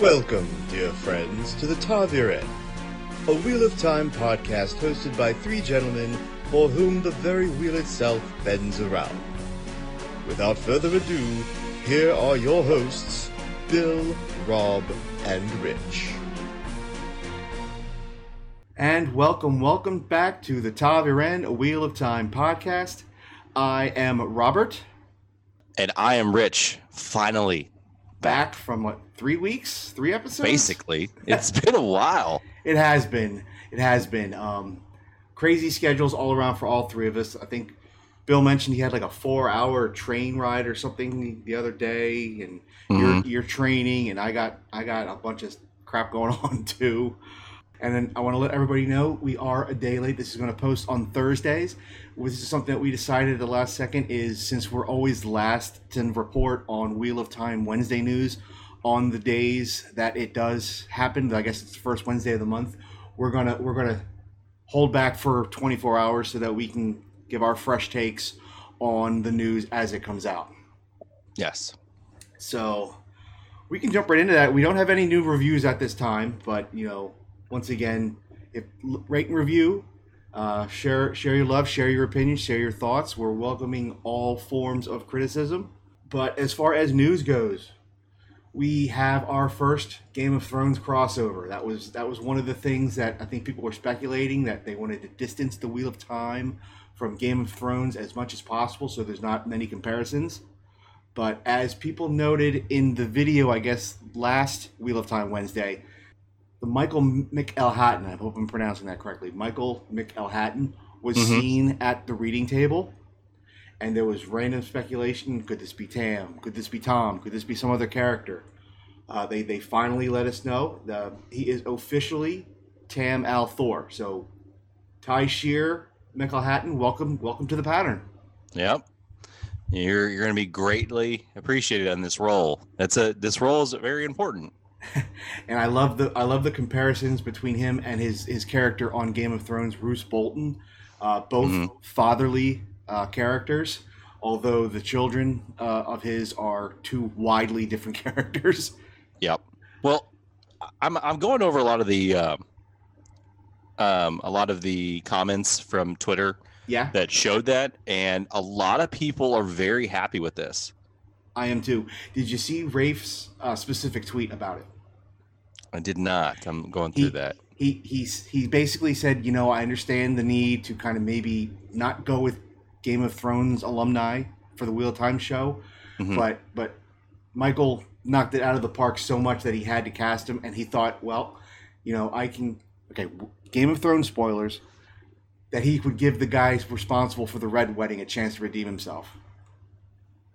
Welcome, dear friends, to the Ta'veren, a Wheel of Time podcast hosted by three gentlemen for whom the very wheel itself bends around. Without further ado, here are your hosts, Bill, Rob, and Rich. And welcome, welcome back to the Ta'veren, a Wheel of Time podcast. I am Robert, And I am Rich, finally. Back from what, three weeks? Three episodes? Basically, it's been a while. It has been. It has been. Um, crazy schedules all around for all three of us. I think Bill mentioned he had like a four hour train ride or something the other day, and you're, you're training, and I got I got a bunch of crap going on too. And then I want to let everybody know we are a day late. This is going to post on Thursdays. This is something that we decided at the last second is since we're always last to report on Wheel of Time Wednesday news on the days that it does happen. I guess it's the first Wednesday of the month. We're gonna we're gonna hold back for 24 hours so that we can give our fresh takes on the news as it comes out. Yes. So we can jump right into that. We don't have any new reviews at this time, but you know, once again, if rate and review, uh, share share your love, share your opinions, share your thoughts. We're welcoming all forms of criticism. But as far as news goes, we have our first Game of Thrones crossover. That was that was one of the things that I think people were speculating that they wanted to distance the Wheel of Time from Game of Thrones as much as possible, so there's not many comparisons. But as people noted in the video, I guess last Wheel of Time Wednesday, the Michael McElhatton, I hope I'm pronouncing that correctly, Michael McElhatton was Mhm. seen at the reading table. And there was random speculation could this be Tam? Could this be Tom? Could this be some other character? Uh, they, they finally let us know that he is officially Tam al'Thor. So, Tai'shar, McElhatton, welcome welcome to the pattern. Yep. You're you're going to be greatly appreciated on this role. That's a this role is very important. and I love the I love the comparisons between him and his his character on Game of Thrones, Roose Bolton. Uh, both Mhm. fatherly uh, characters, although the children uh, of his are two widely different characters. Yep. Well, I'm I'm going over a lot of the um, um a lot of the comments from Twitter Yeah, that showed that, and a lot of people are very happy with this. I am too. Did you see Rafe's uh, specific tweet about it? I did not. I'm going through He- that. He he's he basically said, you know, I understand the need to kind of maybe not go with Game of Thrones alumni for the Wheel of Time show, Mhm. but but Michael knocked it out of the park so much that he had to cast him, and he thought, well, you know, I can okay, Game of Thrones spoilers that he would give the guys responsible for the Red Wedding a chance to redeem himself.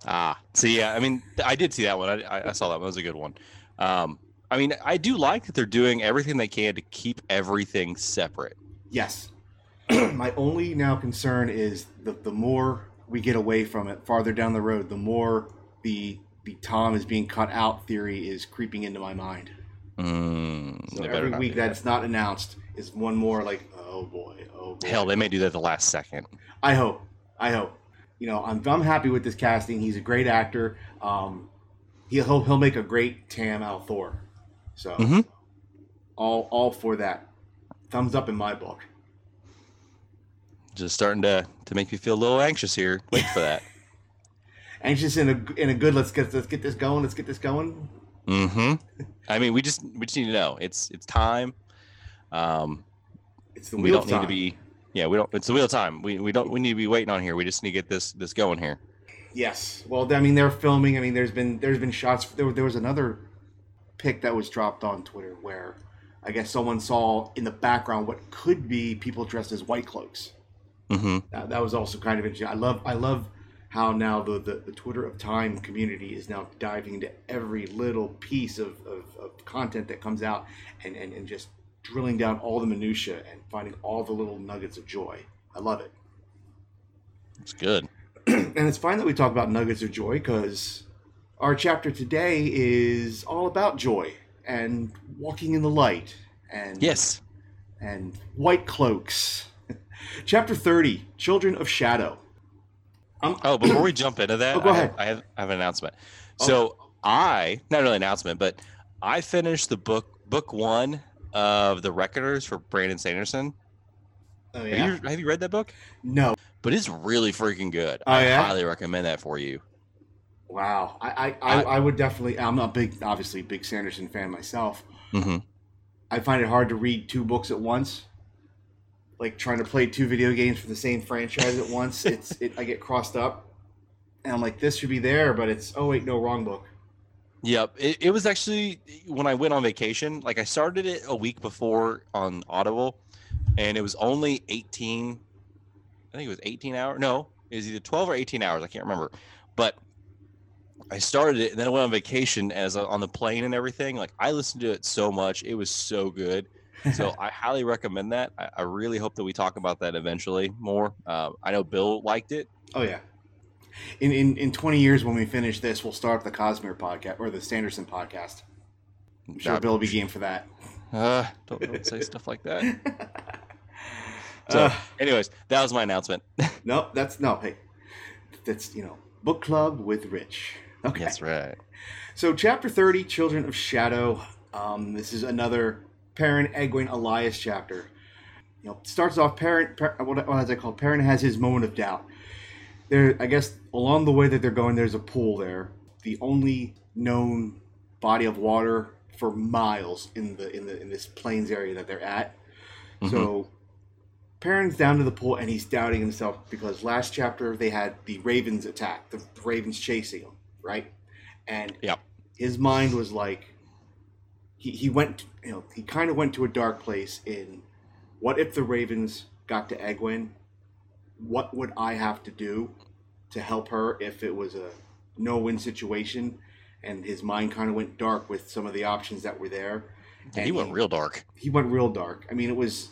Ah, so yeah, I mean, I did see that one. I, I- I saw that one. It was a good one. Um, I mean, I do like that they're doing everything they can to keep everything separate. Yes. My only now concern is the the more we get away from it, farther down the road, the more the the Tom is being cut out theory is creeping into my mind. Mm, So every week do that. it's not announced is one more like, oh boy, oh boy. hell, they may do that the last second. I hope. I hope. You know, I'm, I'm happy with this casting. He's a great actor. Um, he'll he'll, he'll make a great Tam al'Thor. So Mhm. all all for that. Thumbs up in my book. Just starting to to make me feel a little anxious here. Wait for that. Anxious in a in a good. Let's get let's get this going. Let's get this going. Mm-hmm. I mean, we just we just need to know it's it's time. Um, It's the we don't need to be. Yeah, we don't. It's the wheel time. We we don't. We need to be waiting on here. We just need to get this this going here. Yes. Well, I mean, they're filming. I mean, there's been there's been shots. There, there was another pic that was dropped on Twitter where I guess someone saw in the background what could be people dressed as white cloaks. hmm That, that was also kind of interesting. I love I love how now the, the, the Twitter of Time community is now diving into every little piece of, of, of content that comes out and, and, and just drilling down all the minutia and finding all the little nuggets of joy. I love it. It's good. and it's fine that we talk about nuggets of joy because our chapter today is all about joy and walking in the light and Yes. and white cloaks. chapter 30 children of shadow um, Oh, before we jump into that, Oh, go I. Have, I have I have an announcement. Oh. So I not really an announcement, but I finished the book book one of the Reckoners for Brandon Sanderson. Oh Have, yeah. you, have you read that book? No. But it's really freaking good. Oh, I yeah? highly recommend that for you. Wow. I I, I, I- would definitely. I'm a big, obviously, big Sanderson fan myself. hmm I find it hard to read two books at once. Like trying to play two video games for the same franchise at once. It's it, I get crossed up, and I'm like, this should be there, but it's oh wait, no, wrong book. Yep. It, it was actually when I went on vacation, like I started it a week before on Audible, and it was only 18, I think it was 18 hours. No, it was either 12 or 18 hours. I can't remember. But I started it and then I went on vacation as a, on the plane and everything. Like I listened to it so much. It was so good. So I highly recommend that. I, I really hope that we talk about that eventually more. Uh, I know Bill liked it. oh yeah. In, in in 20 years when we finish this, we'll start the Cosmere podcast or the Sanderson podcast. I'm sure Uh, Bill will be game for that. Uh, don't, don't say stuff like that. So, Uh, anyways, that was my announcement. no, that's no. Hey, that's you know book club with Rich. Okay. That's right. So, chapter 30, Children of Shadow. Um, this is another Perrin, Egwene, Elyas chapter. You know, starts off, Perrin, per, what, what is it called? Perrin has his moment of doubt. There, I guess, along the way that they're going, there's a pool there. The only known body of water for miles in the in the in this plains area that they're at. So, Perrin's down to the pool and he's doubting himself because last chapter they had the ravens attack, the ravens chasing him, right? And Yep. his mind was like, he, he went, you know, he kind of went to a dark place in what if the ravens got to Egwene? What would I have to do to help her if it was a no win situation? And his mind kind of went dark with some of the options that were there. And he went real dark. he went real dark. I mean, it was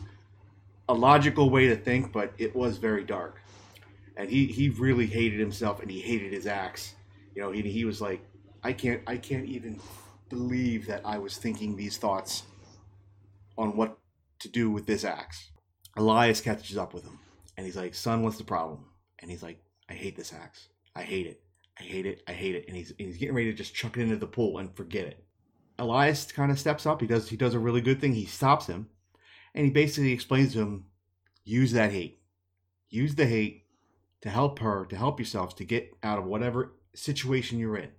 a logical way to think, but it was very dark. And he, he really hated himself and he hated his axe. You know, he, he was like, I can't I can't even believe that I was thinking these thoughts on what to do with this axe. Elyas catches up with him and he's like, Son, what's the problem? And he's like, I hate this axe. I hate it. I hate it. I hate it. And he's, and he's getting ready to just chuck it into the pool and forget it. Elyas kind of steps up. He does he does a really good thing. He stops him, and he basically explains to him, use that hate, use the hate to help her, to help yourselves, to get out of whatever situation you're in.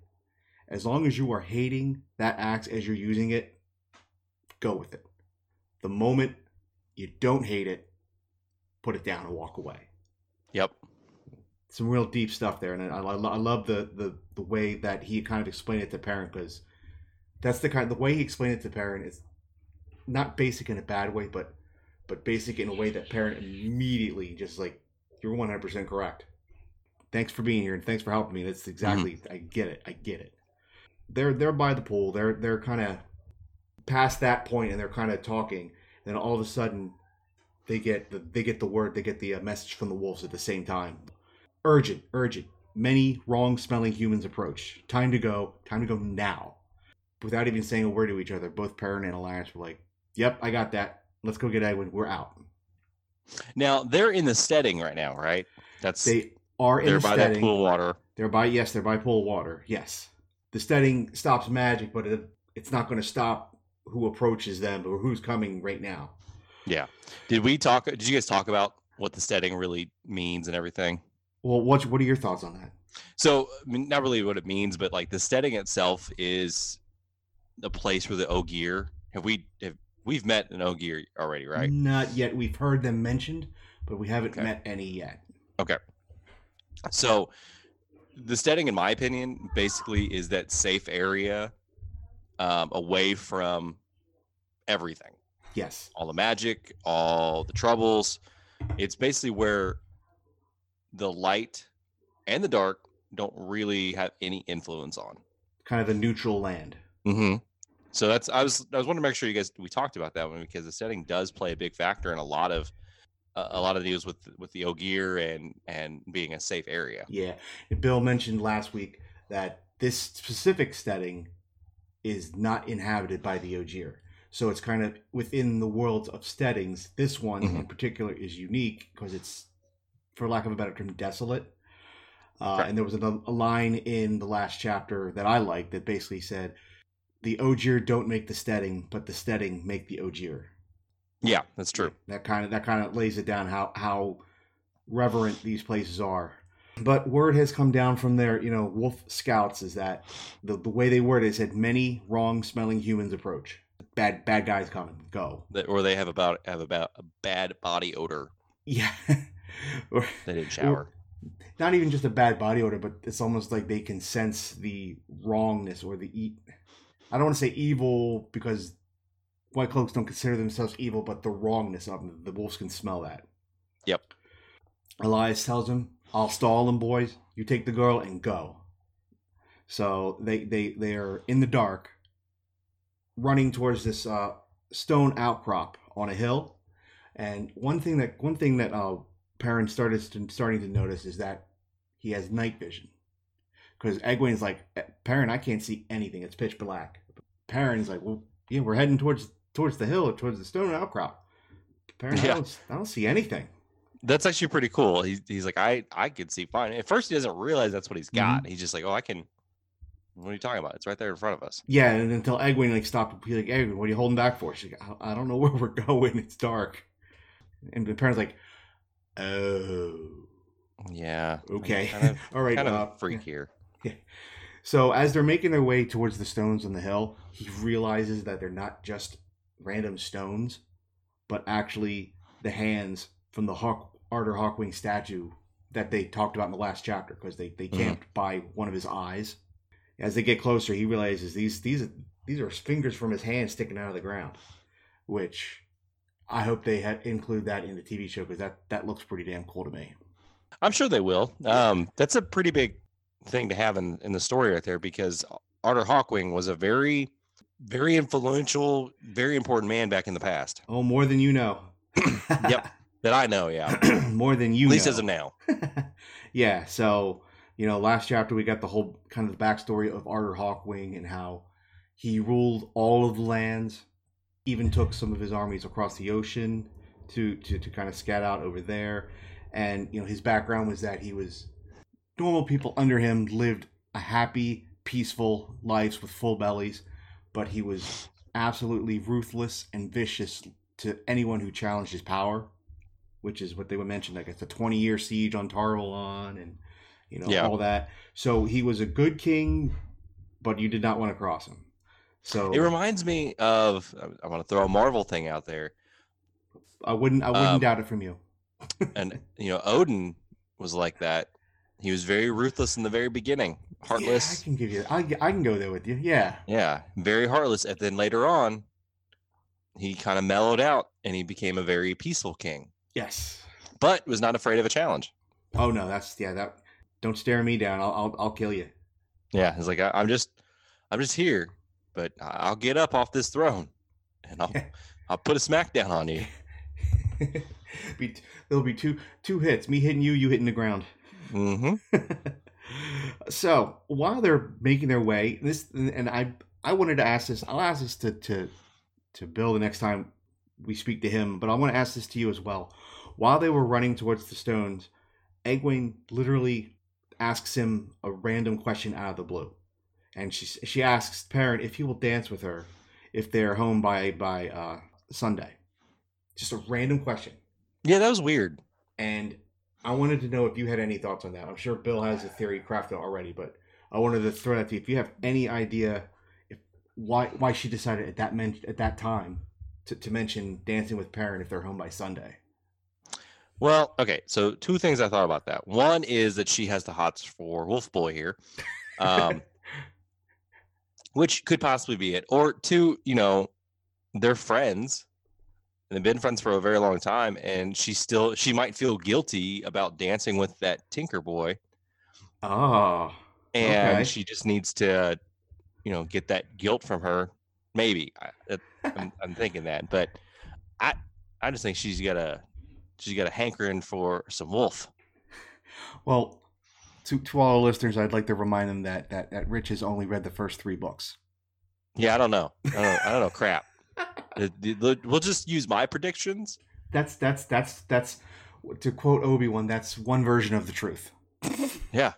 As long as you are hating that axe as you're using it, go with it. The moment you don't hate it, put it down and walk away. Yep. Some real deep stuff there, and I, I, I love the, the the way that he kind of explained it to Perrin because that's the kind the way he explained it to Perrin is not basic in a bad way, but but basic in a way that Perrin immediately just like you're 100 percent correct. Thanks for being here and thanks for helping me. That's exactly I get it. I get it. They're they're by the pool. They're they're kind of past that point and they're kind of talking. Then all of a sudden they get the they get the word they get the uh, message from the wolves at the same time. Urgent, urgent. Many wrong smelling humans approach. Time to go. Time to go now. Without even saying a word to each other, both Perrin and Elyas were like, "Yep, I got that. Let's go get Egwene. We're out." Now they're in the stedding right now, right? That's They are in they're the by that pool water. They're by yes, they're by pool water. Yes, the stedding stops magic, but it, it's not going to stop who approaches them or who's coming right now. Yeah. Did we talk? Did you guys talk about what the stedding really means and everything? Well, what what are your thoughts on that? So, I mean, not really what it means, but like the stedding itself is the place where the Ogier have we have we've met an Ogier already, right? Not yet. We've heard them mentioned, but we haven't Okay. met any yet. So, the stedding, in my opinion, basically is that safe area um, away from everything, Yes. all the magic, all the troubles. It's basically where the light and the dark don't really have any influence on. Kind of a neutral land. Mm-hmm. So that's I was I was wanting to make sure you guys we talked about that one because the stedding does play a big factor in a lot of a lot of deals with with the Ogier and and being a safe area. Yeah. Bill mentioned last week that this specific stedding is not inhabited by the Ogier. So it's kind of within the worlds of steddings. This one in particular is unique because it's, for lack of a better term, desolate. Uh, Correct. and there was a, a line in the last chapter that I liked that basically said, the Ogier don't make the stedding, but the stedding make the Ogier. Yeah, that's true. That kind of that kind of lays it down how how reverent these places are. But word has come down from their, you know, wolf scouts is that the, the way they word it said many wrong smelling humans approach. Bad bad guys coming. Go. That, or they have about have about a bad body odor. Yeah. or They didn't shower. not even just a bad body odor, but it's almost like they can sense the wrongness or the eat. I don't want to say evil because white cloaks don't consider themselves evil, but the wrongness of them. The wolves can smell that. Yep. Elyas tells him, "I'll stall them, boys. You take the girl and go." So they they they are in the dark, running towards this uh, stone outcrop on a hill. And one thing that one thing that uh, Perrin started to, starting to notice is that he has night vision. Because Egwene's like, Perrin, I can't see anything. It's pitch black. Perrin's like, well, yeah, we're heading towards towards the hill, towards the stone outcrop. Perrin, I, don't, I don't see anything. That's actually pretty cool. He's he's like I I can see fine. At first he doesn't realize that's what he's got. He's just like oh I can. What are you talking about? It's right there in front of us. Yeah, and until Egwene like stopped, he's like, Egwene, what are you holding back for? She's like, I I don't know where we're going. It's dark. And the Perrin's like, oh, Yeah. Okay, Kind of, all right. kind uh, freak here. So as they're making their way towards the stones on the hill, he realizes that they're not just random stones, but actually the hands from the Hawk, Arthur Hawkwing statue that they talked about in the last chapter because they, they Mhm. camped by one of his eyes. As they get closer, he realizes these these these are fingers from his hand sticking out of the ground, which I hope they ha- include that in the TV show because that that looks pretty damn cool to me. I'm sure they will. Um, that's a pretty big thing to have in, in the story right there because Arthur Hawkwing was a very, very influential, very important man back in the past Oh, more than you know. Yep. that I know. Yeah, more than you at least know. as of now. yeah, so you know, last chapter we got the whole kind of the backstory of Arthur Hawkwing and how he ruled all of the lands, even took some of his armies across the ocean to to, to kind of scat out over there. And you know, his background was that he was normal people under him lived a happy, peaceful lives with full bellies, but he was absolutely ruthless and vicious to anyone who challenged his power, which is what they would mention, like it's a 20 year siege on Tar Valon and, you know, Yeah. all that. So he was a good king, but you did not want to cross him. So It reminds me of. I want to throw a Marvel thing out there, I wouldn't, I wouldn't um, doubt it from you. and you know, Odin was like that. He was very ruthless in the very beginning, Yeah, I can give you, I, I can go there with you. Yeah. Yeah, very heartless. And then later on, he kind of mellowed out and he became a very peaceful king, Yes. but was not afraid of a challenge. Oh no, that's, yeah, that, don't stare me down. I'll, I'll, I'll kill you. Yeah, he's like, I, I'm just, I'm just here, but I'll get up off this throne, and I'll, I'll put a smackdown on you. be, there'll be two, two hits, me hitting you, you hitting the ground. hmm so while they're making their way, this and I I wanted to ask this. I'll ask this to to to Bill the next time we speak to him, but I want to ask this to you as well. While they were running towards the stones, Egwene literally asks him a random question out of the blue, and she she asks Perrin if he will dance with her if they're home by by uh, Sunday. Just a random question. Yeah, that was weird. And I wanted to know if you had any thoughts on that. I'm sure Bill has a theory crafted already, but I wanted to throw that to you. If you have any idea if why why she decided at that men- at that time to, to mention dancing with Perrin if they're home by Sunday. Well, okay, so two things I thought about that. One is that she has the hots for Wolf Boy here, um, which could possibly be it. Or two, you know, they're friends and they've been friends for a very long time, and she still she might feel guilty about dancing with that Tinker Boy, Oh, and Okay. she just needs to, you know, get that guilt from her. Maybe I, I'm, I'm thinking that, but I I just think she's got a she's got a hankering for some wolf. well, to to all our listeners, I'd like to remind them that that, that Rich has only read the first three books. Yeah, I don't know. I don't know. I don't know. Crap. Uh, the- the- We'll just use my predictions. That's that's that's that's to quote Obi Wan. That's one version of the truth. Yeah.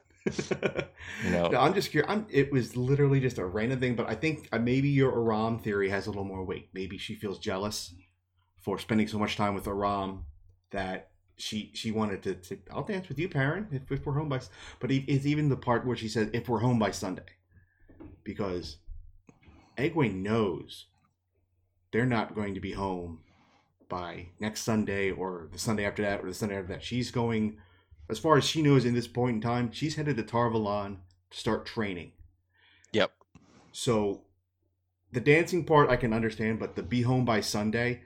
You know, No, I'm just curious. I'm, it was literally just a random thing, but I think uh, maybe your Aram theory has a little more weight. Maybe she feels jealous for spending so much time with Aram that she she wanted to. to I'll dance with you, Perrin, if, if we're home by. s-" But it- it's even the part where she says, "If we're home by Sunday," because Egwene knows they're not going to be home by next Sunday or the Sunday after that or the Sunday after that. She's going, as far as she knows in this point in time, she's headed to Tar Valon to start training. Yep. So the dancing part I can understand, but the be home by Sunday,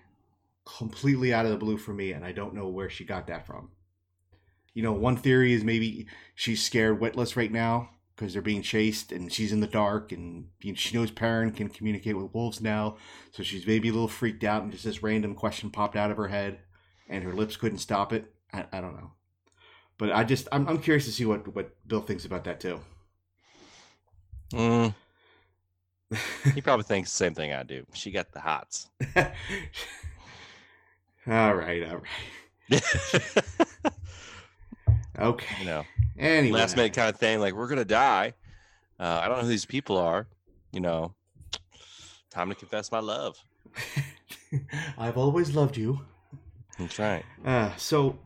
completely out of the blue for me, and I don't know where she got that from. You know, one theory is maybe she's scared witless right now because they're being chased and she's in the dark and you know, she knows Perrin can communicate with wolves now, so she's maybe a little freaked out and just this random question popped out of her head and her lips couldn't stop it. I, I don't know. But I just I'm, I'm curious to see what what Bill thinks about that too. Mm, he probably thinks the same thing I do. She got the hots. all right, all right. Okay. you know, Anyway. last minute kind of thing. Like we're gonna die. Uh, I don't know who these people are. You know, time to confess my love. I've always loved you. That's right. Uh, so,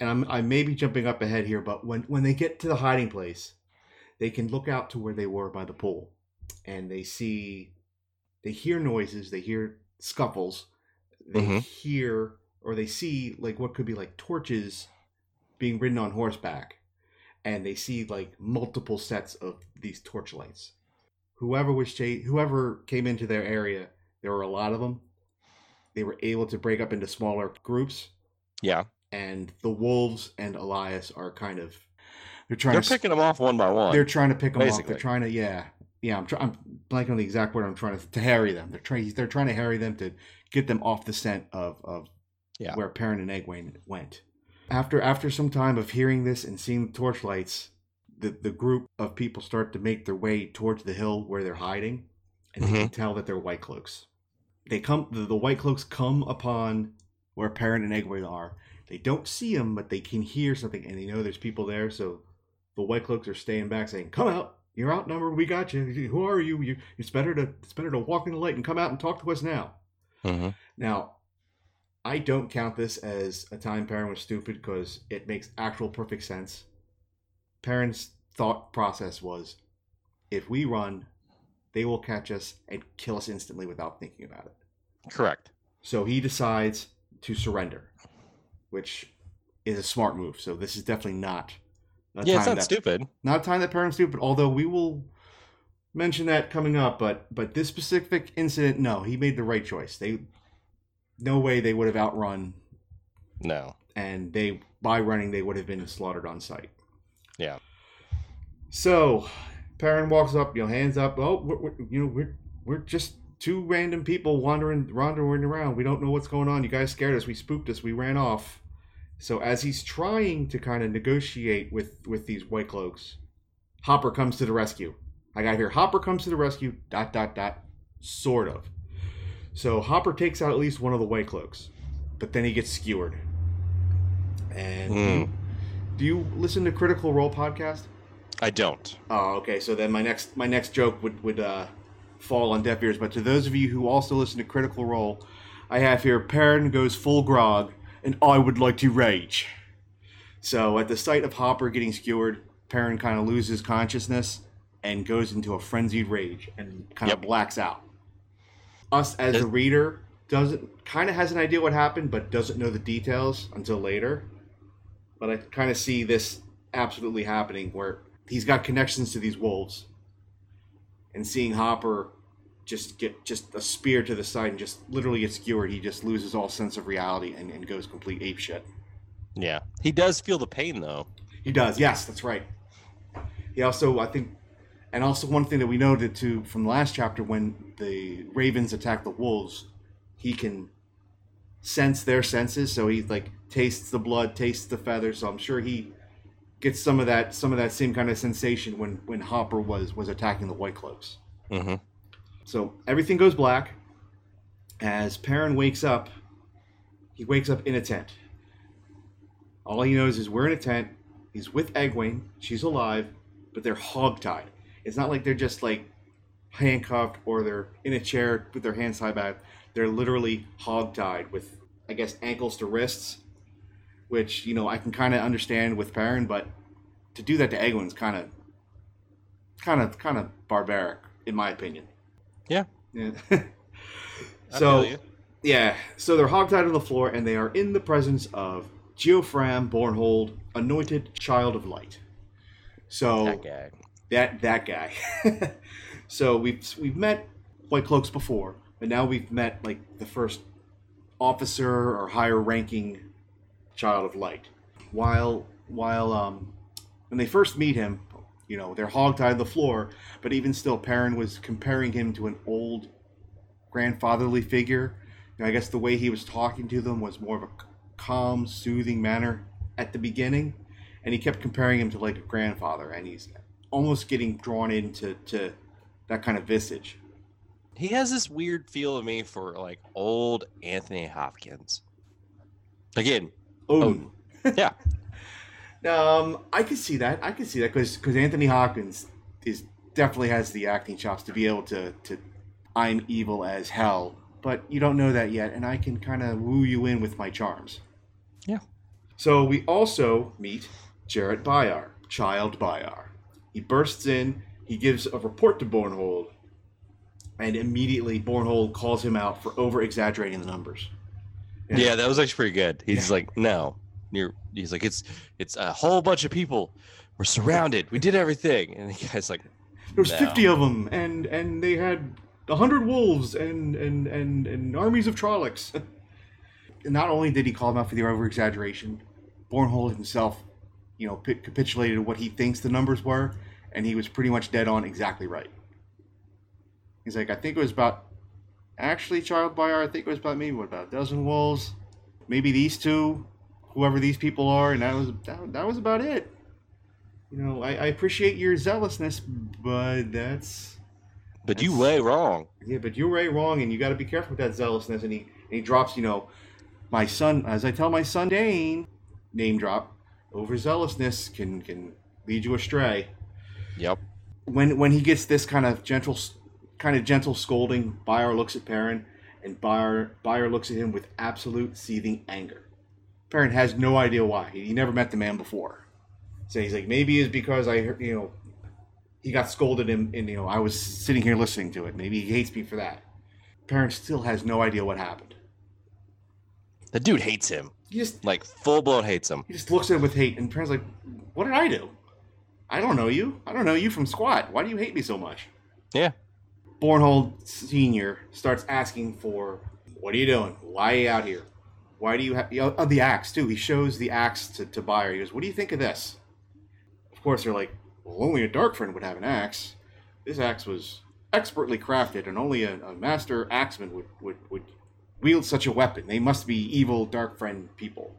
and I'm I may be jumping up ahead here, but when when they get to the hiding place, they can look out to where they were by the pool, and they see, they hear noises, they hear scuffles, they Mhm. hear or they see like what could be like torches being ridden on horseback, and they see like multiple sets of these torchlights. Whoever was cha- whoever came into their area, there were a lot of them. They were able to break up into smaller groups, Yeah, and the wolves and Elyas are kind of they're trying they're to picking them off one by one. they're trying to pick them off. They're trying to yeah yeah. I'm try- I'm blanking on the exact word. I'm trying to to harry them. They're trying they're trying to harry them to get them off the scent of of Yeah. where Perrin and Egwene went. After after some time of hearing this and seeing the torchlights, the the group of people start to make their way towards the hill where they're hiding, and they can tell that they're white cloaks. They come the, the white cloaks come upon where Perrin and Egwene are. They don't see them, but they can hear something, and they know there's people there. So the white cloaks are staying back, saying, "Come out! You're outnumbered. We got you. Who are you? you it's better to it's better to walk in the light and come out and talk to us now." hmm Now, I don't count this as a time Perrin was stupid because it makes actual perfect sense. Perrin's thought process was if we run, they will catch us and kill us instantly without thinking about it. Correct. So he decides to surrender, which is a smart move. So this is definitely not a yeah, it's not that, stupid. not a time that Perrin's stupid, although we will mention that coming up, but but this specific incident, no, he made the right choice. They no way they would have outrun No. and they by running they would have been slaughtered on sight. Yeah. So, Perrin walks up, you know, hands up. Oh, we're, we're, you know, we're we're just two random people wandering wandering around. We don't know what's going on. You guys scared us. We spooked us. We ran off. So as he's trying to kind of negotiate with with these white cloaks, Hopper comes to the rescue. I got here. Hopper comes to the rescue. Dot dot dot. Sort of. So Hopper takes out at least one of the white cloaks, but then he gets skewered. And do, you, do you listen to Critical Role podcast? I don't. Oh, okay. So then my next my next joke would would uh, fall on deaf ears. But to those of you who also listen to Critical Role, I have here Perrin goes full grog, and I would like to rage. So at the sight of Hopper getting skewered, Perrin kind of loses consciousness and goes into a frenzied rage and kind of Yep. blacks out. Us as a reader doesn't kind of has an idea what happened, but doesn't know the details until later. But I kind of see this absolutely happening where he's got connections to these wolves, and seeing Hopper just get just a spear to the side and just literally get skewered, he just loses all sense of reality and, and goes complete ape shit. Yeah. He does feel the pain though. He does, yes, that's right. He also, I think, and also one thing that we noted too from the last chapter when the ravens attack the wolves, he can sense their senses, so he like tastes the blood, tastes the feathers. So I'm sure he gets some of that, some of that same kind of sensation when when Hopper was was attacking the White Cloaks. hmm So everything goes black. As Perrin wakes up, he wakes up in a tent. All he knows is we're in a tent. He's with Egwene. She's alive, but they're hogtied. It's not like they're just like handcuffed or they're in a chair with their hands tied back. They're literally hogtied with, I guess, ankles to wrists, which you know I can kind of understand with Perrin, but to do that to Egwene's kind of, kind of, kind of barbaric, in my opinion. Yeah. Yeah. So yeah, so they're hogtied on the floor, and they are in the presence of Geofram Bornhald, anointed child of light. So that guy. That that guy. so we've we've met White Cloaks before, but now we've met like the first officer or higher ranking child of light. While while um when they first meet him, you know, they're hogtied on the floor, but even still Perrin was comparing him to an old grandfatherly figure. You know, I guess the way he was talking to them was more of a calm, soothing manner at the beginning, and he kept comparing him to like a grandfather, and he's almost getting drawn into to that kind of visage. He has this weird feel of me for like old Anthony Hopkins. Again, Odin. yeah, Um, I could see that. I could see that because Anthony Hopkins is definitely has the acting chops to be able to to I'm evil as hell, but you don't know that yet, and I can kind of woo you in with my charms. Yeah. So we also meet Jaret Byar, Child Byar. He bursts in. He gives a report to Bornhald, and immediately Bornhald calls him out for over exaggerating the numbers. Yeah. yeah, that was actually pretty good. He's like, no, you're. He's like, it's it's a whole bunch of people. We're surrounded. We did everything, and the guy's like, There was No. fifty of them, and and they had hundred wolves and and and and armies of Trollocs. Not only did he call him out for the over exaggeration, Bornhald himself, you know, capitulated what he thinks the numbers were, and he was pretty much dead on exactly right. He's like, I think it was about, actually, Child Byar, I think it was about maybe what about a dozen wolves, maybe these two, whoever these people are, and that was that, that was about it. You know, I, I appreciate your zealousness, but that's but you way wrong. yeah, but you're way wrong, and you got to be careful with that zealousness. And he and he drops, you know, my son, as I tell my son Dain, name drop, overzealousness can can lead you astray. Yep. When when he gets this kind of gentle, kind of gentle scolding, Byar looks at Perrin, and Byar Byar looks at him with absolute seething anger. Perrin has no idea why. He, he never met the man before. So he's like, maybe it's because I, heard- you know, he got scolded and, and you know I was sitting here listening to it. Maybe he hates me for that. Perrin still has no idea what happened. The dude hates him. He just Like full blown hates him. he just looks at him with hate, and Perrin's like, "What did I do? I don't know you. I don't know you from squat. Why do you hate me so much?" Yeah. Bornhald Senior starts asking for, "What are you doing? Why are you out here? Why do you have oh, the axe too?" He shows the axe to, to Byar. He goes, "What do you think of this?" Of course, they're like, "Well, only a dark friend would have an axe. This axe was expertly crafted, and only a, a master axeman would, would would wield such a weapon. They must be evil dark friend people.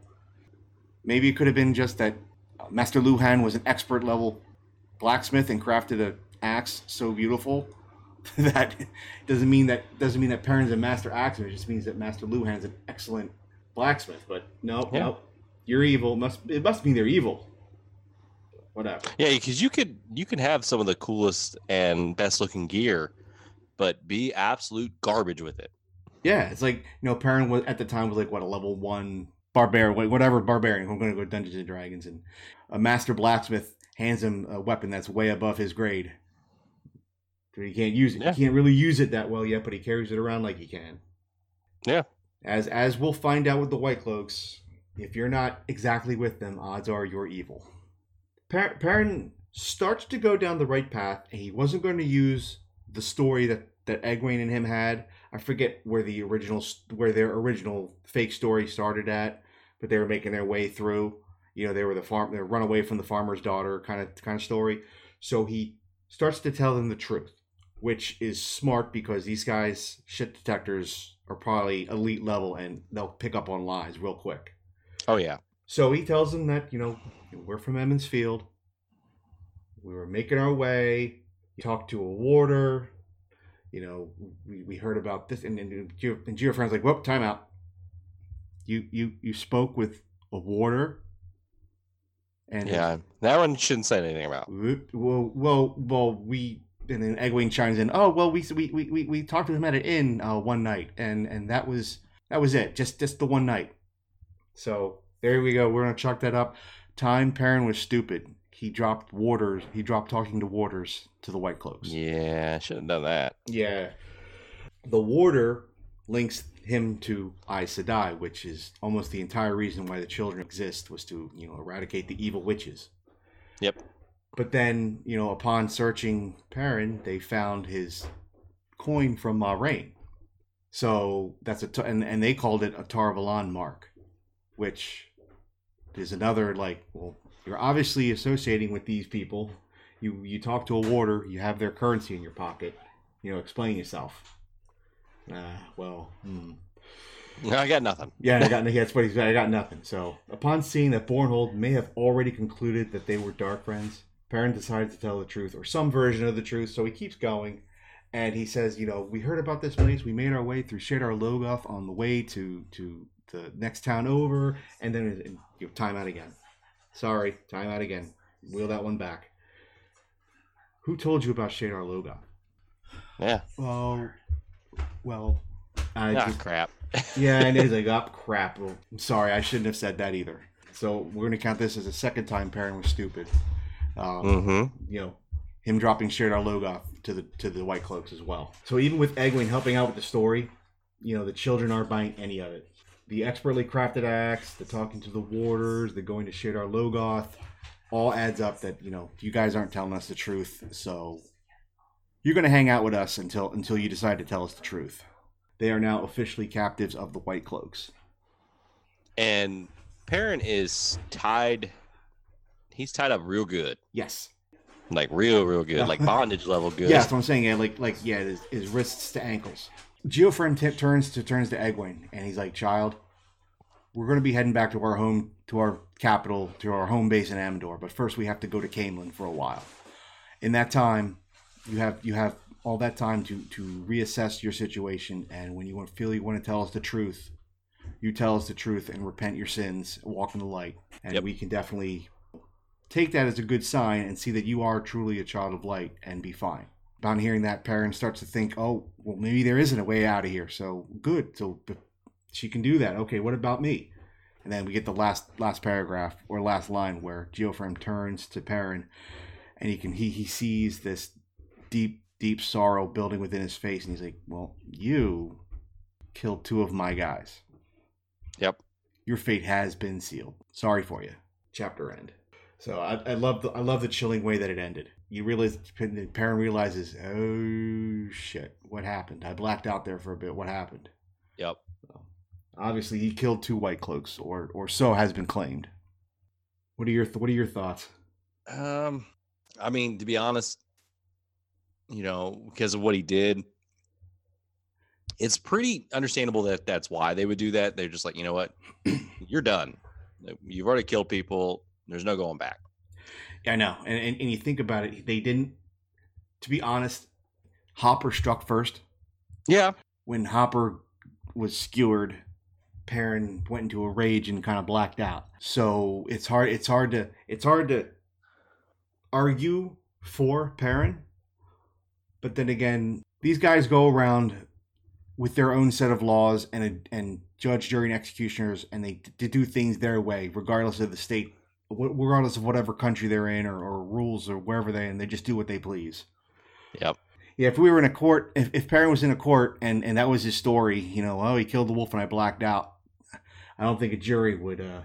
Maybe it could have been just that uh, Master Luhhan was an expert level blacksmith and crafted an axe so beautiful." that doesn't mean that doesn't mean that Perrin's a master axeman. It just means that Master Luhhan's an excellent blacksmith. But no, Yeah. no, you're evil. Must it must mean they're evil. Whatever. Yeah, because you could you can have some of the coolest and best looking gear, but be absolute garbage with it. Yeah, it's like you know, Perrin was at the time was like what a level one barbarian, whatever barbarian. I'm going to go Dungeons and Dragons, and a master blacksmith hands him a weapon that's way above his grade. So he can't use it. Yeah. He can't really use it that well yet, but he carries it around like he can. Yeah. As as we'll find out with the White Cloaks, if you're not exactly with them, odds are you're evil. Per- Perrin starts to go down the right path, and he wasn't going to use the story that that Egwene and him had. I forget where the original where their original fake story started at, but they were making their way through. You know, they were the farm, they run away from the farmer's daughter kind of kind of story. So he starts to tell them the truth, which is smart because these guys shit detectors are probably elite level and they'll pick up on lies real quick. Oh yeah. So he tells them that, you know, we're from Emond's Field. We were making our way. He talked to a warder. You know, we, we heard about this. And, and, Geo- and like, whoop, timeout. You, you, you spoke with a warder? And Yeah, that one shouldn't say anything about. Well, well, well, we and then Egwene chimes in. Oh, well, we we we we, we talked to him at an inn uh, one night, and and that was that was it. Just just the one night. So there we go. We're gonna chalk that up. Time Perrin was stupid. He dropped Warders. He dropped talking to Warders to the White Cloaks. Yeah, should have done that. Yeah. The warder links him to Aes Sedai, which is almost the entire reason why the children exist was to, you know, eradicate the evil witches. Yep. But then, you know, upon searching Perrin, they found his coin from Moiraine. So that's a, t- and, and they called it a Tar Valon mark, which is another, like, well, you're obviously associating with these people. You, you talk to a warder, you have their currency in your pocket. You know, explain yourself. Uh, well, hmm. I got nothing. Yeah, I got. Yeah, that's what he's. I got nothing. So, upon seeing that Bornhald may have already concluded that they were dark friends, Perrin decides to tell the truth or some version of the truth. So he keeps going, and he says, "You know, we heard about this place. We made our way through Shadar Logoth on the way to to the next town over, and then you know, time out again. Sorry, time out again. Wheel that one back. Who told you about Shadar Logoth? Yeah. Well, well, I ah, just crap. yeah, and he's like, oh crap. Well, I'm sorry, I shouldn't have said that either. So we're gonna count this as a second time Perrin was stupid. Um, mm-hmm. You know, him dropping Shadar Logoth to the to the White Cloaks as well. So even with Egwene helping out with the story, you know, the children aren't buying any of it. The expertly crafted axe, the talking to the warders, the going to Shadar Logoth, all adds up that you know you guys aren't telling us the truth. So you're gonna hang out with us until until you decide to tell us the truth. They are now officially captives of the White Cloaks. And Perrin is tied. He's tied up real good, Yes. like real, real good, like bondage level good. Yeah, that's what I'm saying. Yeah, like like yeah, his, his wrists to ankles. Geofram t- turns to turns to Egwene, and he's like, "Child, we're going to be heading back to our home, to our capital, to our home base in Amador. But first, we have to go to Caemlyn for a while. In that time, you have you have all that time to to reassess your situation, and when you want feel you want to tell us the truth, you tell us the truth and repent your sins, walk in the light, and Yep. we can definitely take that as a good sign and see that you are truly a child of light and be fine. Upon hearing that, Perrin starts to think, oh, well, maybe there isn't a way out of here. So good. So but she can do that. Okay, what about me? And then we get the last last paragraph or last line where Geofram turns to Perrin and he can he he sees this deep deep sorrow building within his face and he's like, Well, you killed two of my guys. Yep. Your fate has been sealed. Sorry for you. Chapter end. So I, I love the I love the chilling way that it ended. You realize the Perrin realizes, oh shit, what happened? I blacked out there for a bit. What happened? Yep. Obviously, he killed two White Cloaks, or or so has been claimed. What are your What are your thoughts? Um, I mean, to be honest, you know, because of what he did, it's pretty understandable that that's why they would do that. They're just like, you know what, you're done. You've already killed people. There's no going back. I know, and, and and you think about it, they didn't. To be honest, Hopper struck first. Yeah. When Hopper was skewered, Perrin went into a rage and kind of blacked out. So it's hard. It's hard to. It's hard to argue for Perrin, but then again, these guys go around with their own set of laws and and judge, jury, and executioners, and they to do things their way, regardless of the state, regardless of whatever country they're in or, or rules or wherever they, and they just do what they please. Yep. Yeah, if we were in a court, if, if Perrin was in a court and, and that was his story, you know, oh, he killed the wolf and I blacked out, I don't think a jury would uh,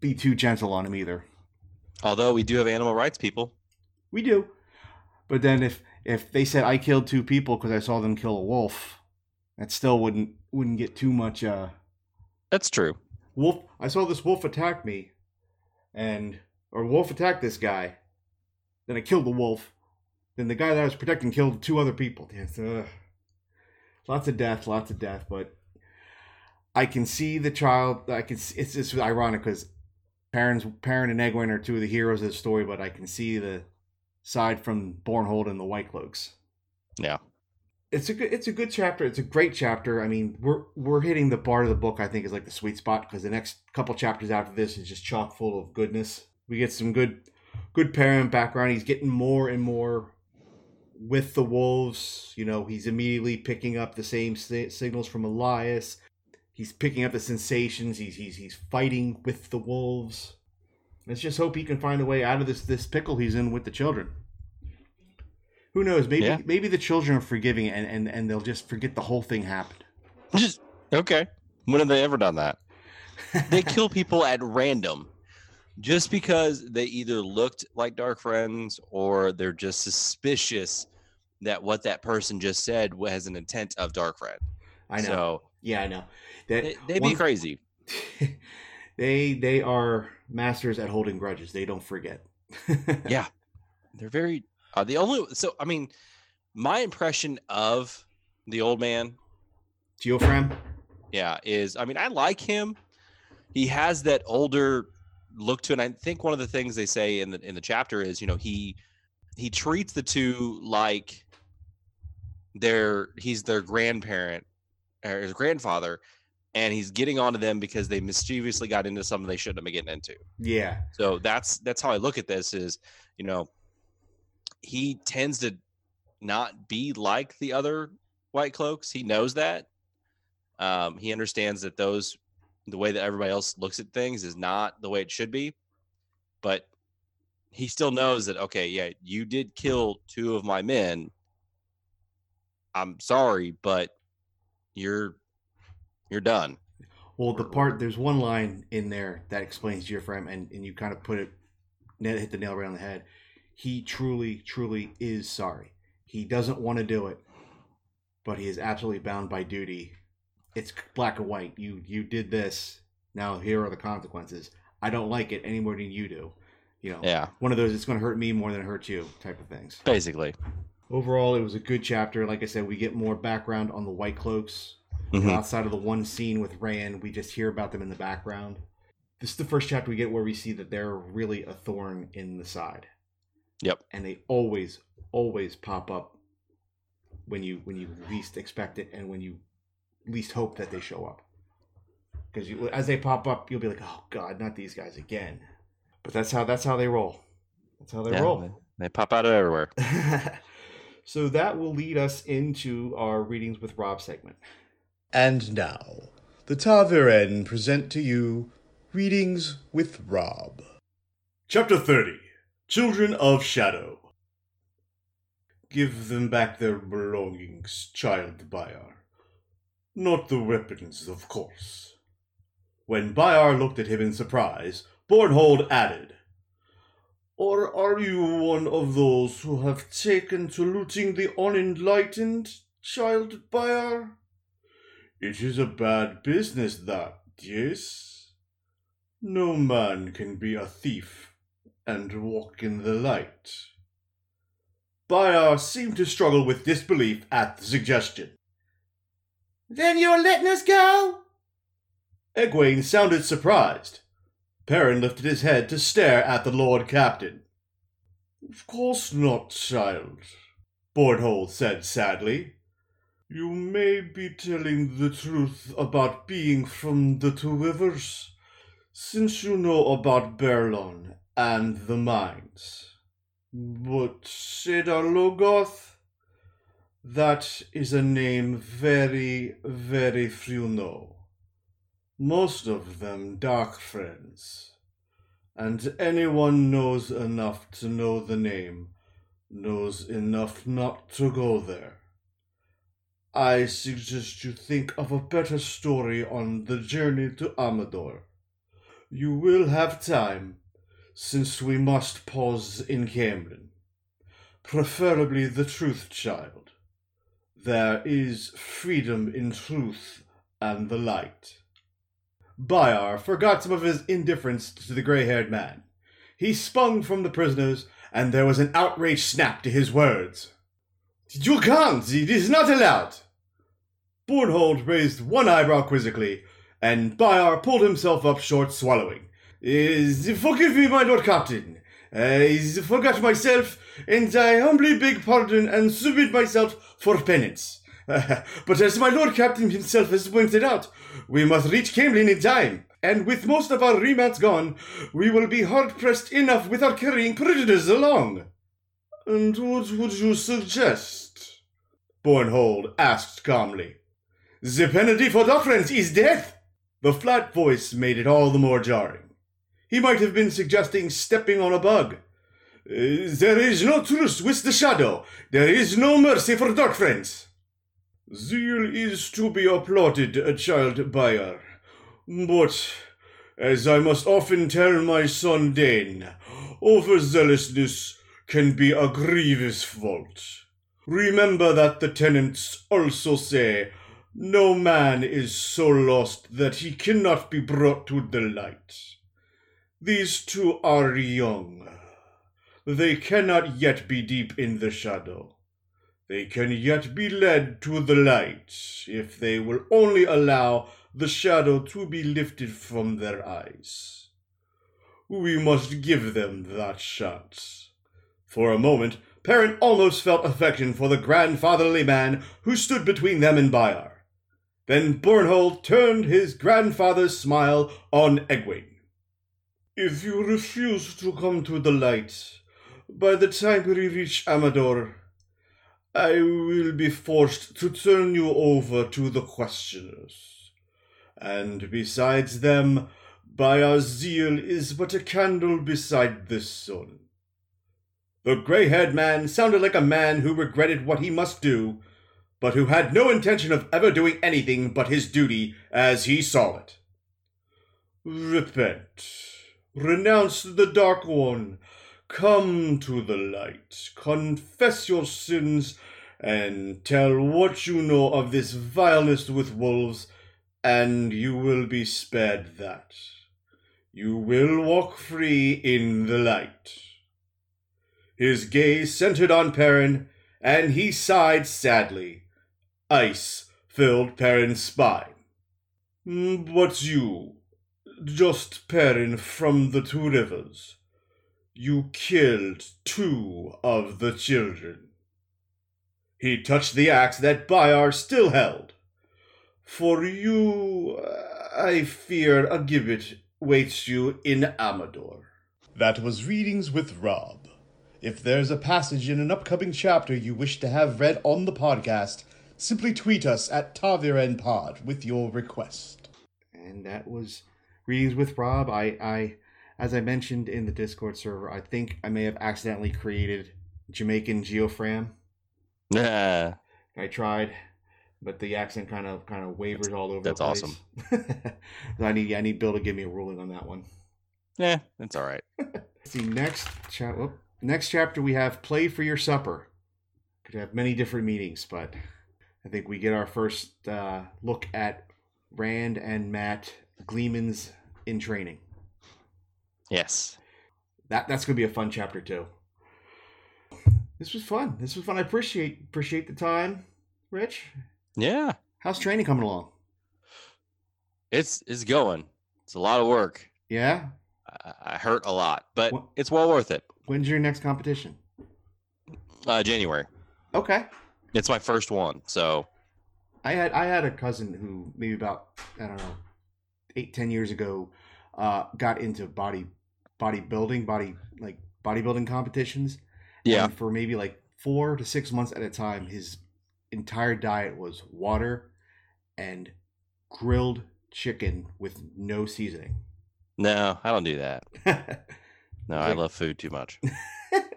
be too gentle on him either. Although we do have animal rights people. We do. But then if if they said I killed two people because I saw them kill a wolf, that still wouldn't wouldn't get too much. Uh, That's true. wolf, I saw this wolf attack me, and or wolf attacked this guy. Then I killed the wolf. Then the guy that I was protecting killed two other people. It's, uh, lots of death, lots of death. But I can see the child. I can. It's it's ironic because Perrin's Perrin and Egwene are two of the heroes of the story, but I can see the side from Bornhald and the White Cloaks. Yeah. It's a good it's a good chapter. It's a great chapter. I mean, we're we're hitting the part of the book I think is like the sweet spot because the next couple chapters after this is just chock full of goodness. We get some good good Perrin background. He's getting more and more with the wolves. You know, he's immediately picking up the same si- signals from Elyas. He's picking up the sensations. He's he's he's fighting with the wolves. Let's just hope he can find a way out of this this pickle he's in with the children. Who knows? Maybe Yeah. maybe the children are forgiving and, and and they'll just forget the whole thing happened. Just okay. When have they ever done that? They kill people at random just because they either looked like dark friends or they're just suspicious that what that person just said has an intent of dark friend. I know. So yeah, I know. That they, they be one- crazy. they they are masters at holding grudges. They don't forget. Yeah. They're very uh, the only so I mean my impression of the old man Geofram. yeah is i mean i like him he has that older look to it and i think one of the things they say in the in the chapter is you know he he treats the two like their he's their grandparent or his grandfather and he's getting onto them because they mischievously got into something they shouldn't have been getting into Yeah. so that's that's how i look at this is you know he tends to not be like the other white cloaks he knows that um, he understands that those the way that everybody else looks at things is not the way it should be but he still knows that okay yeah you did kill two of my men i'm sorry but you're you're done Well, the part there's one line in there that explains Geofram, and and you kind of put it, hit the nail right on the head. He truly, truly is sorry. He doesn't want to do it, but he is absolutely bound by duty. It's black and white. You you did this. Now here are the consequences. I don't like it any more than you do. You know, yeah one of those. It's going to hurt me more than it hurts you type of things. basically Overall, it was a good chapter. Like I said, we get more background on the White Cloaks. Mhm. Outside of the one scene with Rand, we just hear about them in the background. This is the first chapter we get where we see that they're really a thorn in the side. Yep. And they always, always pop up when you when you least expect it and when you least hope that they show up. Because you, as they pop up, you'll be like, "Oh God, not these guys again." But that's how that's how they roll. That's how they Yeah, roll. they, they pop out of everywhere so that will lead us into our readings with Rob segment. And now, the Ta'veren present to you Readings with Rob. Chapter 30 Children of Shadow. Give them back their belongings, child Byar. Not the weapons, of course. When Byar looked at him in surprise, Bornhald added, Or are you one of those who have taken to looting the unenlightened, child Byar? It is a bad business, that, yes? No man can be a thief and walk in the light. Byar seemed to struggle with disbelief at the suggestion. Then you're letting us go? Egwene sounded surprised. Perrin lifted his head to stare at the Lord Captain. Of course not, child, Bornhald said sadly. You may be telling the truth about being from the Two Rivers, since you know about Baerlon and the mines. But Shadar Logoth? That is a name very, very few know. Most of them dark friends. And anyone knows enough to know the name, knows enough not to go there. I suggest you think of a better story on the journey to Amador. You will have time, since we must pause in Caemlyn. Preferably the truth, child. There is freedom in truth and the light. Byar forgot some of his indifference to the gray haired man. He spung from the prisoners, and there was an outraged snap to his words. You can't! It is not allowed! Bornhald raised one eyebrow quizzically, and Byar pulled himself up short, swallowing. Is forgive me, my lord captain. Uh, I forgot myself, and I humbly beg pardon and submit myself for penance. but as my Lord Captain himself has pointed out, we must reach Caemlyn in time. And with most of our remounts gone, we will be hard pressed enough without carrying prisoners along. And what would you suggest? Bornhald asked calmly. The penalty for doctrines is death. The flat voice made it all the more jarring. He might have been suggesting stepping on a bug. Uh, there is no truce with the shadow. There is no mercy for dark friends. Zeal is to be applauded, child Byar. But, as I must often tell my son Dain, overzealousness can be a grievous fault. Remember that the tenants also say, No man is so lost that he cannot be brought to the light. These two are young. They cannot yet be deep in the shadow. They can yet be led to the light if they will only allow the shadow to be lifted from their eyes. We must give them that chance. For a moment, Perrin almost felt affection for the grandfatherly man who stood between them and Byar. Then Bornhald turned his grandfather's smile on Egwene. If you refuse to come to the light, by the time we reach Amador, I will be forced to turn you over to the questioners. And besides them, by our zeal is but a candle beside the sun. The gray haired man sounded like a man who regretted what he must do, but who had no intention of ever doing anything but his duty as he saw it. Repent. Renounce the Dark One Come to the light, confess your sins, and tell what you know of this vileness with wolves, and you will be spared that. You will walk free in the light. His gaze centered on Perrin, and he sighed sadly. Ice filled Perrin's spine. But you, just Perrin from the Two Rivers, you killed two of the children. He touched the axe that Byar still held. For you, I fear a gibbet waits you in Amador. That was Readings with Rob. If there's a passage in an upcoming chapter you wish to have read on the podcast, simply tweet us at TavirenPod with your request. And that was Readings with Rob. I, I as I mentioned in the Discord server, I think I may have accidentally created Jamaican Geofram. Yeah. I tried, but the accent kind of kind of wavers all over. That's awesome. I need I need Bill to give me a ruling on that one. Yeah, that's all right. see next chat. Next chapter we have play for your supper. Could have many different meanings, but I think we get our first uh, look at Rand and Mat Gleeman's in training. Yes. That that's gonna be a fun chapter too. This was fun. This was fun. I appreciate appreciate the time, Rich. Yeah. How's training coming along? It's it's going. It's a lot of work. Yeah. I, I hurt a lot, but What- it's well worth it. When's your next competition? Uh, January. Okay. It's my first one, so I had I had a cousin who maybe about I don't know eight ten years ago uh, got into body bodybuilding body like bodybuilding competitions. yeah. And for maybe like four to six months at a time, his entire diet was water and grilled chicken with no seasoning. No, I don't do that. No, I love food too much.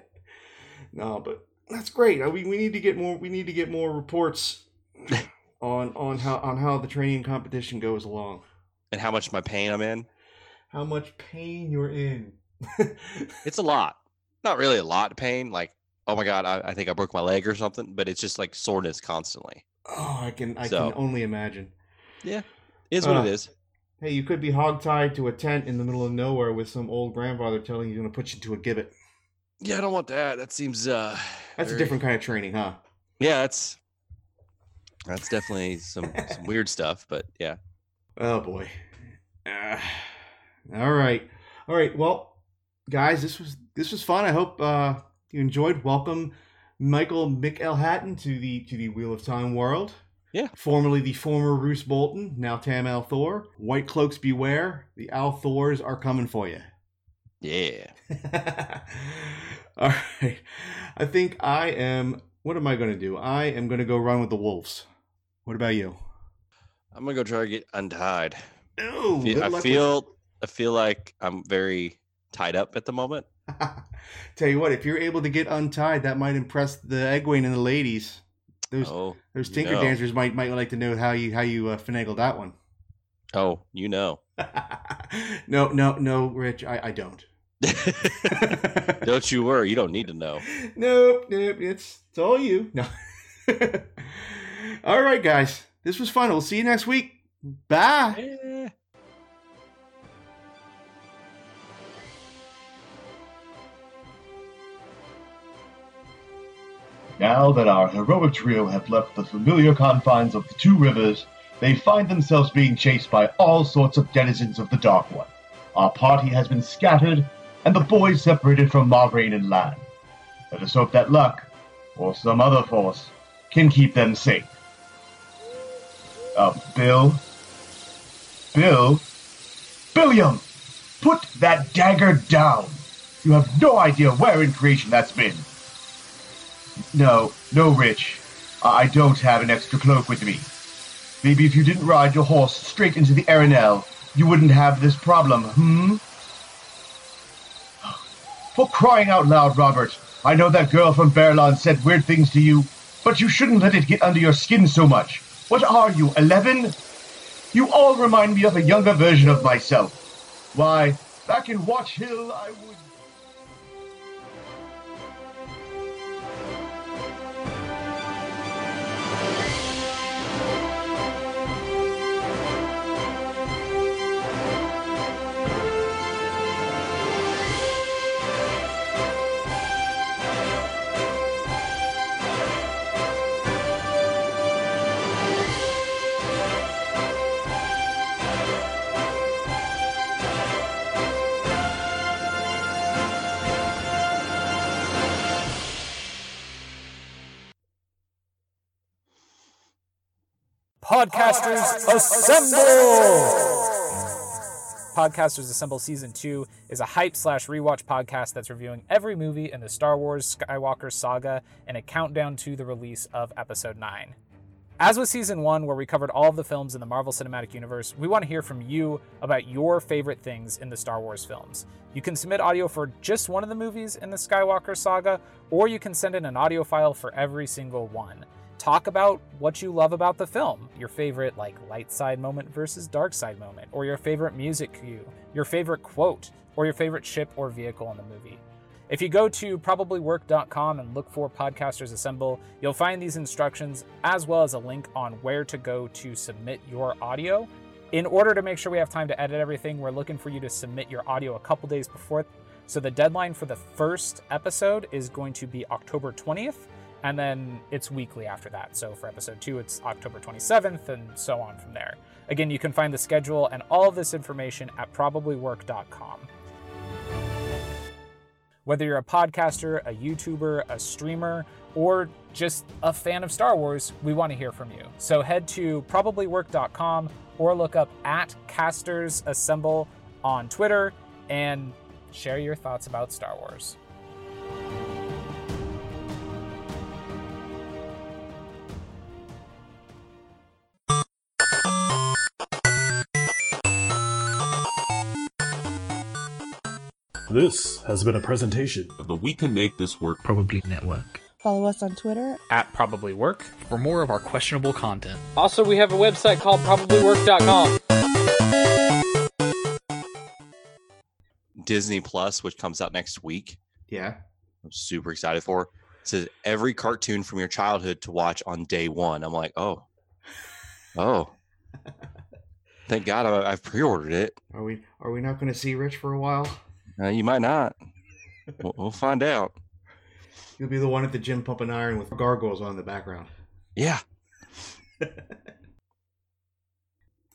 no, but that's great. Uh, We, we need to get more. We need to get more reports on on how on how the training competition goes along. And how much my pain I'm in? How much pain you're in. It's a lot. Not really a lot of pain. Like, oh my god, I, I think I broke my leg or something. But it's just like soreness constantly. oh, I can I So- can only imagine. Yeah, is what Uh, it is. Hey, you could be hogtied to a tent in the middle of nowhere with some old grandfather telling you he's going to put you into a gibbet. Yeah, I don't want that. That seems uh. That's a different kind of training, huh? Yeah, that's that's definitely some some weird stuff. But yeah. Oh boy. Uh, all right. All right. Well, guys, this was this was fun. I hope uh, you enjoyed. Welcome Michael McElhatton to the to the Wheel of Time world. Yeah. Formerly the former Roose Bolton, now Tam al'Thor. White cloaks beware. The al'Thors are coming for you. Yeah. All right. I think I am. What am I going to do? I am going to go run with the wolves. What about you? I'm gonna go try to get untied. No. I feel, I feel I feel like I'm very tied up at the moment. Tell you what, if you're able to get untied, that might impress the Egwene and the ladies. Those Oh, those you Tinker know. dancers might might like to know how you how you uh, finagled that one. oh, you know. no, no, no, Rich, I, I don't. don't you worry. You don't need to know. Nope, nope. It's it's all you. No. all right, guys. This was fun. We'll see you next week. Bye. Eh. Now that our heroic trio have left the familiar confines of the two rivers, they find themselves being chased by all sorts of denizens of the Dark One. Our party has been scattered, and the boys separated from Moiraine and Lan. Let us hope that luck, or some other force, can keep them safe. Uh, Bill? Bill? Billiam! Put that dagger down! You have no idea where in creation that's been. No, no, Rich. I don't have an extra cloak with me. Maybe if you didn't ride your horse straight into the Arinelle, you wouldn't have this problem, hmm? For crying out loud, Robert, I know that girl from Fairlawn said weird things to you, but you shouldn't let it get under your skin so much. What are you, 11? You all remind me of a younger version of myself. Why, back in Watch Hill, I would. Podcasters Assemble! Podcasters Assemble Season 2 is a hype slash rewatch podcast that's reviewing every movie in the Star Wars Skywalker saga and a countdown to the release of Episode 9. As with Season 1, where we covered all of the films in the Marvel Cinematic Universe, we want to hear from you about your favorite things in the Star Wars films. You can submit audio for just one of the movies in the Skywalker saga, or you can send in an audio file for every single one talk about what you love about the film. Your favorite like light side moment versus dark side moment or your favorite music cue your favorite quote or your favorite ship or vehicle in the movie. If you go to probablywork.com and look for podcasters assemble you'll find these instructions as well as a link on where to go to submit your audio. In order to make sure we have time to edit everything we're looking for you to submit your audio a couple days before so the deadline for the first episode is going to be october 20th and then it's weekly after that. So for episode two, it's October 27th, and so on from there. Again, you can find the schedule and all of this information at probablywork.com. Whether you're a podcaster, a YouTuber, a streamer, or just a fan of Star Wars, we want to hear from you. So head to probablywork.com or look up at Casters Assemble on Twitter and share your thoughts about Star Wars. This has been a presentation But we can make this work. Probably Network. Follow us on Twitter At Probably Work. For more of our questionable content. Also, we have a website called probablywork.com. Disney Plus, which comes out next week. Yeah. I'm super excited for. It says every cartoon from your childhood to watch on day one. I'm like, oh, oh, thank God I, I've pre-ordered it. Are we are we not going to see Rich for a while? Uh, you might not. We'll, we'll find out. You'll be the one at the gym pumping iron with gargoyles on in the background. Yeah.